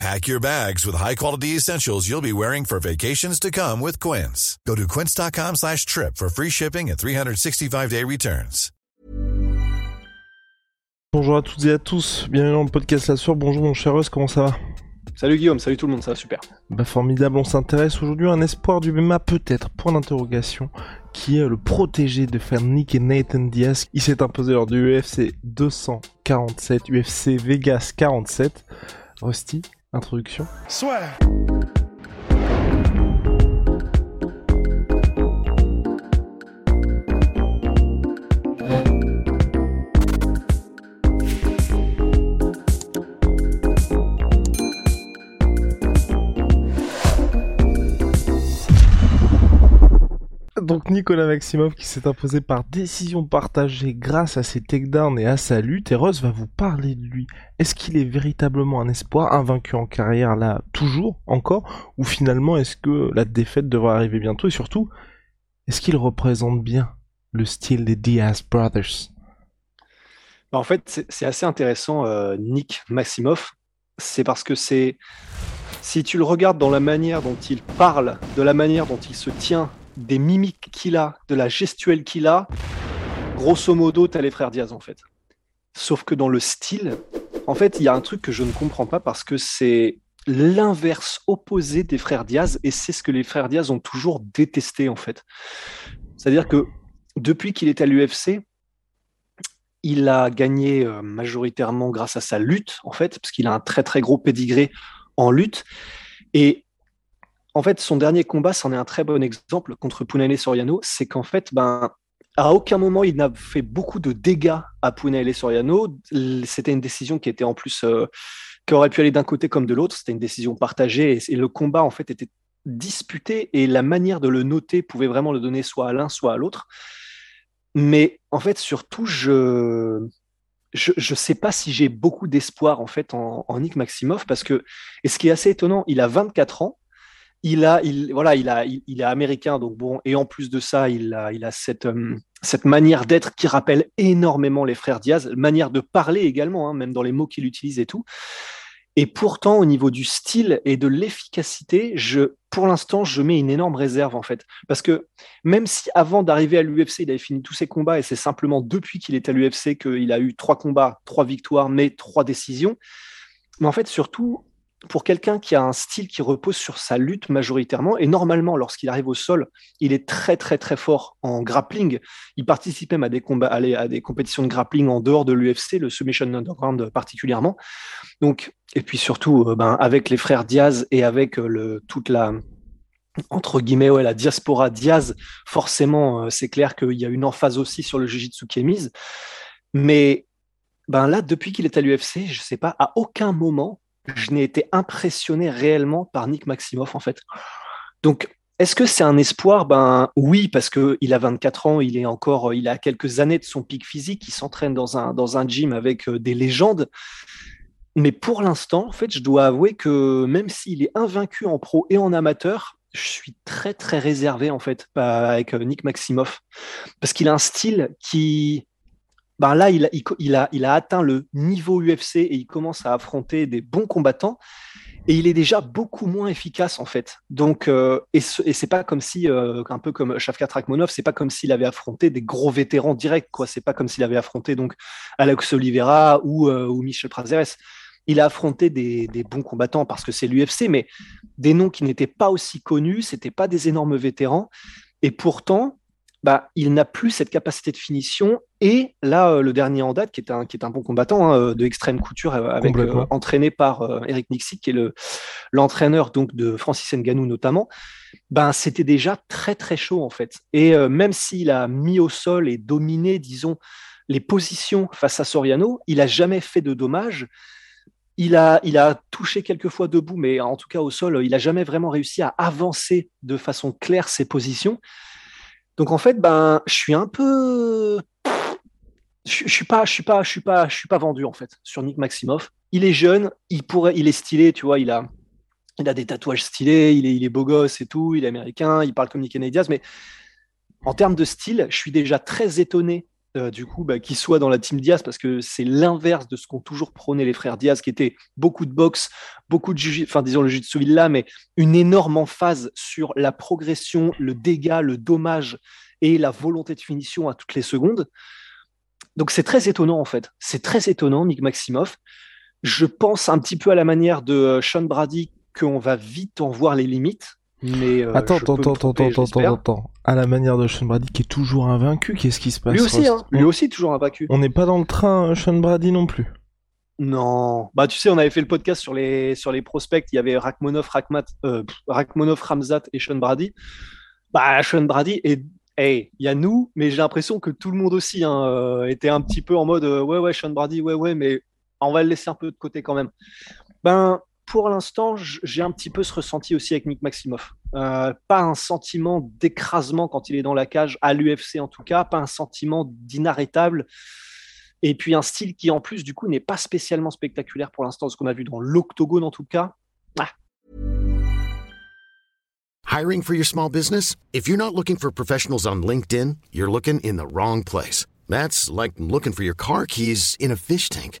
Pack your bags with high-quality essentials you'll be wearing for vacations to come with Quince. Go to quince.com slash trip for free shipping and 365-day returns. Bonjour à toutes et à tous, bienvenue dans le podcast La Source. Bonjour mon cher Russ, comment ça va? Salut Guillaume, salut tout le monde, ça va super. Bah formidable, on s'intéresse aujourd'hui à un espoir du MMA peut-être, point d'interrogation, qui est le protégé de faire Nick et Nathan Diaz. Il s'est imposé lors du UFC 247, UFC Vegas 47. Rusty, introduction. Soit. Donc Nicolas Maximov qui s'est imposé par décision partagée grâce à ses takedowns et à sa lutte, et Ross va vous parler de lui. Est-ce qu'il est véritablement un espoir, invaincu en carrière là, toujours, encore, ou finalement est-ce que la défaite devrait arriver bientôt, et surtout, est-ce qu'il représente bien le style des Diaz Brothers? Bah, en fait, c'est assez intéressant, euh, Nick Maximov. C'est parce que c'est. Si tu le regardes dans la manière dont il parle, de la manière dont il se tient, des mimiques qu'il a, de la gestuelle qu'il a, grosso modo, t'as les frères Diaz en fait. Sauf que dans le style, en fait, il y a un truc que je ne comprends pas parce que c'est l'inverse opposé des frères Diaz et c'est ce que les frères Diaz ont toujours détesté en fait. C'est-à-dire que depuis qu'il est à l'UFC, il a gagné euh, majoritairement grâce à sa lutte, en fait, parce qu'il a un très très gros pédigré en lutte. Et en fait, son dernier combat, c'en est un très bon exemple contre Punale Soriano, c'est qu'en fait, ben, à aucun moment il n'a fait beaucoup de dégâts à Punale Soriano. C'était une décision qui était en plus, euh, qui aurait pu aller d'un côté comme de l'autre. C'était une décision partagée et, le combat en fait était disputé et la manière de le noter pouvait vraiment le donner soit à l'un, soit à l'autre. Mais en fait, surtout, je je ne sais pas si j'ai beaucoup d'espoir en fait en, en, Nick Maximov parce que et ce qui est assez étonnant, il a 24 ans, il a il voilà il a il est américain donc bon et en plus de ça il a il a cette euh, cette manière d'être qui rappelle énormément les frères Diaz, manière de parler également, hein, même dans les mots qu'il utilise et tout. Et pourtant, au niveau du style et de l'efficacité, je, pour l'instant, je mets une énorme réserve en fait. Parce que même si avant d'arriver à l'UFC, il avait fini tous ses combats et c'est simplement depuis qu'il est à l'UFC qu'il a eu trois combats, trois victoires, mais trois décisions. Mais en fait, surtout, pour quelqu'un qui a un style qui repose sur sa lutte majoritairement, et normalement, lorsqu'il arrive au sol, il est très très très fort en grappling. Il participe même à des combats, à des compétitions de grappling en dehors de l'UFC, le Submission Underground particulièrement. Donc, et puis surtout, euh, ben, avec les frères Diaz et avec euh, le, toute la entre guillemets, ouais, la diaspora Diaz, forcément, euh, c'est clair qu'il y a une emphase aussi sur le Jiu-Jitsu qui est mise. Mais ben là, depuis qu'il est à l'UFC, je sais pas, à aucun moment, je n'ai été impressionné réellement par Nick Maximov, en fait. Donc, est-ce que c'est un espoir? Ben oui, parce qu'il a 24 ans, il est encore, il a quelques années de son pic physique, il s'entraîne dans un, dans un gym avec des légendes. Mais pour l'instant, en fait, je dois avouer que même s'il est invaincu en pro et en amateur, je suis très très réservé en fait avec Nick Maximov parce qu'il a un style qui ben là, il a, atteint le niveau UFC et il commence à affronter des bons combattants. Et il est déjà beaucoup moins efficace en fait. Donc, euh, et, ce, et c'est pas comme si, euh, un peu comme Shavkat Rakhmonov, c'est pas comme s'il avait affronté des gros vétérans directs, quoi. C'est pas comme s'il avait affronté donc Alex Oliveira ou, euh, Michel Prazeres. Il a affronté des, des bons combattants parce que c'est l'UFC, mais des noms qui n'étaient pas aussi connus, c'était pas des énormes vétérans. Et pourtant, bah, il n'a plus cette capacité de finition. Et là, euh, le dernier en date, qui est un, qui est un bon combattant hein, de extrême couture, euh, avec, euh, entraîné par euh, Eric Nixie, qui est le, l'entraîneur donc de Francis Ngannou notamment, ben, c'était déjà très très chaud en fait. Et euh, même s'il a mis au sol et dominé, disons, les positions face à Soriano, il a jamais fait de dommages. Il a, il a touché quelques fois debout, mais en tout cas au sol, il a jamais vraiment réussi à avancer de façon claire ses positions. Donc en fait, ben, je suis un peu, je, je suis pas, je suis pas, je suis pas, je suis pas vendu en fait sur Nick Maximoff. Il est jeune, il pourrait, il est stylé, tu vois, il a, il a des tatouages stylés, il est, il est beau gosse et tout, il est américain, il parle comme Nick Diaz, mais en termes de style, je suis déjà très étonné euh, du coup, bah, qu'il soit dans la team Diaz parce que c'est l'inverse de ce qu'ont toujours prôné les frères Diaz, qui était beaucoup de boxe, beaucoup de jiu enfin disons le jiu-jitsu là, mais une énorme emphase sur la progression, le dégât, le dommage et la volonté de finition à toutes les secondes. Donc c'est très étonnant en fait. C'est très étonnant, Nick Maximoff. Je pense un petit peu à la manière de euh, Sean Brady qu'on va vite en voir les limites. Mais euh, attends, attends, attends, attends, attends, attends, attends. À la manière de Sean Brady qui est toujours invaincu, qu'est-ce qui se passe Lui aussi, hein. Lui aussi toujours invaincu. On n'est pas dans le train euh, Sean Brady non plus. Non, bah tu sais, on avait fait le podcast sur les sur les prospects. Il y avait Rachmanov, Rachmat, euh, Rachmanov, Ramzat et Sean Brady. Bah Sean Brady et hey, il y a nous, mais j'ai l'impression que tout le monde aussi hein, euh, était un petit peu en mode ouais ouais Sean Brady, ouais ouais, mais on va le laisser un peu de côté quand même. Ben pour l'instant, j'ai un petit peu ce ressenti aussi avec Nick Maximoff. Euh, pas un sentiment d'écrasement quand il est dans la cage, à l'UFC en tout cas, pas un sentiment d'inarrêtable. Et puis un style qui en plus du coup n'est pas spécialement spectaculaire pour l'instant, ce qu'on a vu dans l'octogone en tout cas. Ah. Hiring for your small business? If you're not looking for professionals on LinkedIn, you're looking in the wrong place. That's like looking for your car keys in a fish tank.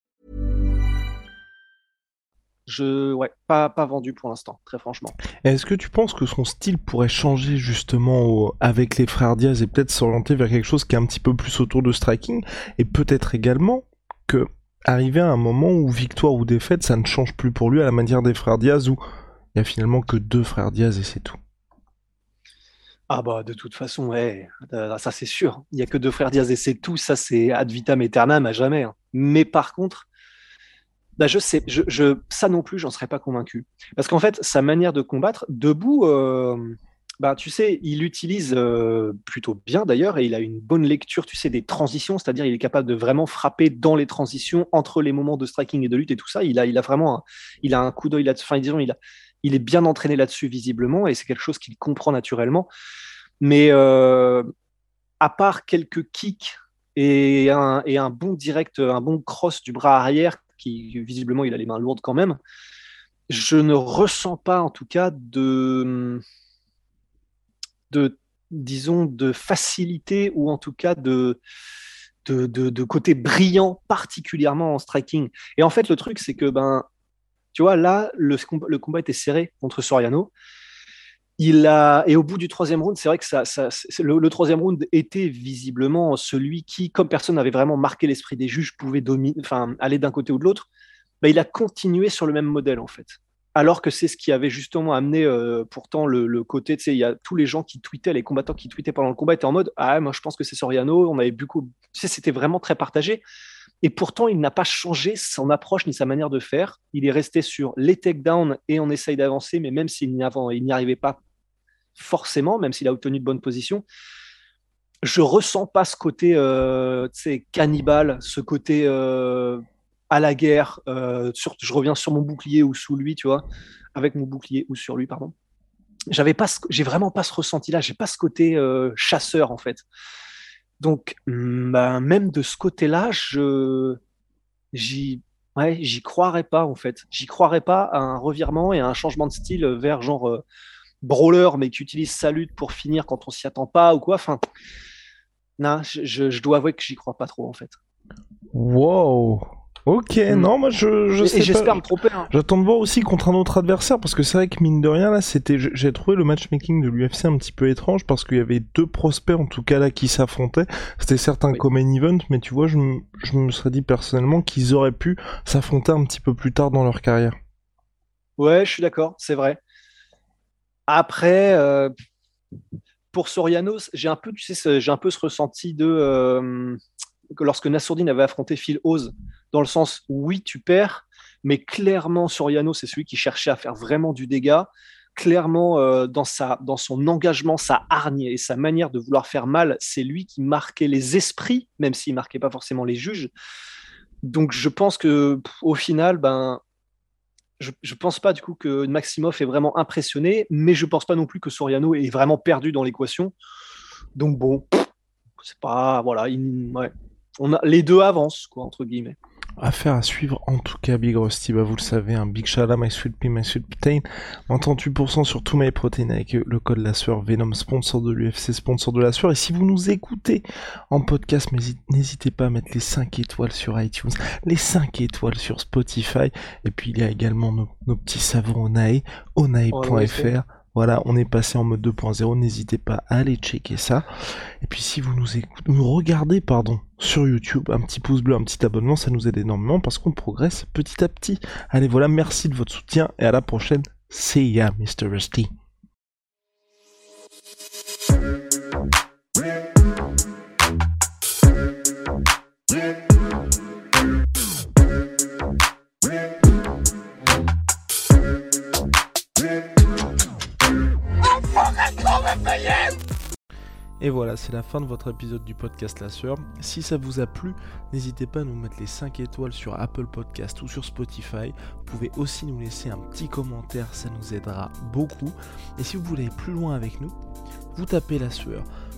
Je, ouais, pas, pas vendu pour l'instant, très franchement. Est-ce que tu penses que son style pourrait changer justement au- avec les frères Diaz et peut-être s'orienter vers quelque chose qui est un petit peu plus autour de striking? Et peut-être également que arriver à un moment où victoire ou défaite, ça ne change plus pour lui à la manière des frères Diaz où il y a finalement que deux frères Diaz et c'est tout? Ah bah de toute façon, ouais, euh, ça c'est sûr. Il y a que deux frères Diaz et c'est tout. Ça c'est ad vitam aeternam à jamais. hein. Mais par contre, bah je sais, ça non plus, j'en serais pas convaincu. Parce qu'en fait, sa manière de combattre debout, euh, bah tu sais, il utilise euh, plutôt bien d'ailleurs et il a une bonne lecture, tu sais, des transitions. C'est-à-dire, il est capable de vraiment frapper dans les transitions entre les moments de striking et de lutte et tout ça. Il a, il a vraiment, un, il a un coup d'œil là-dessus. Enfin, disons, il est bien entraîné là-dessus visiblement et c'est quelque chose qu'il comprend naturellement. Mais euh, à part quelques kicks et et un bon direct, un bon cross du bras arrière, qui visiblement il a les mains lourdes quand même, je ne ressens pas en tout cas de, disons, de facilité ou en tout cas de, côté brillant, particulièrement en striking. Et en fait, le truc, c'est que, ben, tu là, le combat était serré contre Soriano. Il a, et au bout du troisième round, c'est vrai que ça, le, troisième round était visiblement celui qui, comme personne n'avait vraiment marqué l'esprit des juges, pouvait enfin, aller d'un côté ou de l'autre. Ben, il a continué sur le même modèle, en fait. Alors que c'est ce qui avait justement amené euh, pourtant le, côté, tu il y a tous les gens qui tweetaient, les combattants qui tweetaient pendant le combat étaient en mode Ah, moi je pense que c'est Soriano, on avait beaucoup. C'était vraiment très partagé. Et pourtant, il n'a pas changé son approche ni sa manière de faire. Il est resté sur les takedowns et on essaye d'avancer, mais même s'il n'y arrivait pas forcément, même s'il a obtenu de bonnes positions, je ressens pas ce côté euh, cannibale, ce côté euh, à la guerre. euh, je reviens sur mon bouclier ou sous lui, tu vois, avec mon bouclier ou sur lui, pardon. J'avais pas, j'ai vraiment pas ce ressenti-là. J'ai pas ce côté euh, chasseur en fait. Donc, ben, même de ce côté-là, je, j'y, ouais, croirais pas en fait. J'y croirais pas à un revirement et à un changement de style vers genre euh, brawler, mais qui utilise sa lutte pour finir quand on s'y attend pas ou quoi. Enfin, non, je dois avouer que j'y crois pas trop en fait. Wow. Ok, Mm. non, moi je, je et sais et j'espère me tromper. hein. J'attends de voir aussi contre un autre adversaire parce que c'est vrai que mine de rien là c'était j'ai- trouvé le matchmaking de l'UFC un petit peu étrange parce qu'il y avait deux prospects en tout cas là qui s'affrontaient c'était certes un Oui. common event mais tu vois je, me- je me serais dit personnellement qu'ils auraient pu s'affronter un petit peu plus tard dans leur carrière Ouais, je suis d'accord, c'est vrai. Après, euh, pour Soriano, j'ai un peu, tu sais, ce- j'ai un peu ce ressenti de euh, lorsque Nassourdine avait affronté Phil Oz, dans le sens oui, tu perds, mais clairement Soriano, c'est celui qui cherchait à faire vraiment du dégât. clairement euh, dans, sa, dans son engagement, sa hargne et sa manière de vouloir faire mal, c'est lui qui marquait les esprits, même s'il marquait pas forcément les juges. Donc je pense que au final, ben, je, je pense pas du coup que Maximov est vraiment impressionné, mais je pense pas non plus que Soriano est vraiment perdu dans l'équation. Donc bon, c'est pas voilà, on a les deux avancent quoi entre guillemets. Affaire à suivre en tout cas Big Rusty, bah vous le savez, un Big Shala, My Sweet Pea, My Sweet Protein, 38% sur tout My Protein avec le code la sueur, Venom sponsor de l'UFC, sponsor de la sueur, et si vous nous écoutez en podcast, n'hésitez pas à mettre les 5 étoiles sur iTunes, les 5 étoiles sur Spotify, et puis il y a également nos, petits savons Onae, onae.fr, voilà, on est passé en mode 2.0, n'hésitez pas à aller checker ça. Et puis si vous nous, écoutez, nous regardez pardon, sur YouTube, un petit pouce bleu, un petit abonnement, ça nous aide énormément parce qu'on progresse petit à petit. Allez voilà, merci de votre soutien et à la prochaine. See ya, Mr. Rusty. Et voilà, c'est la fin de votre épisode du podcast La Sœur. Si ça vous a plu, n'hésitez pas à nous mettre les 5 étoiles sur Apple Podcast ou sur Spotify. Vous pouvez aussi nous laisser un petit commentaire, ça nous aidera beaucoup. Et si vous voulez aller plus loin avec nous, vous tapez La Sueur